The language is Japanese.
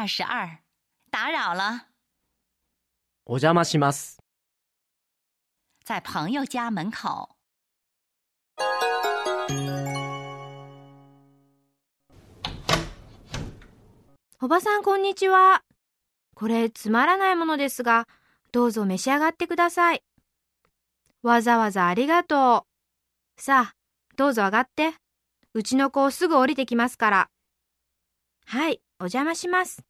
二十二，打扰了。お邪魔します。在朋友家门口。おばさんこんにちは。これつまらないものですが、どうぞ召し上がってください。わざわざありがとう。さあ、どうぞ上がって。うちの子すぐ降りてきますから。はい、お邪魔します。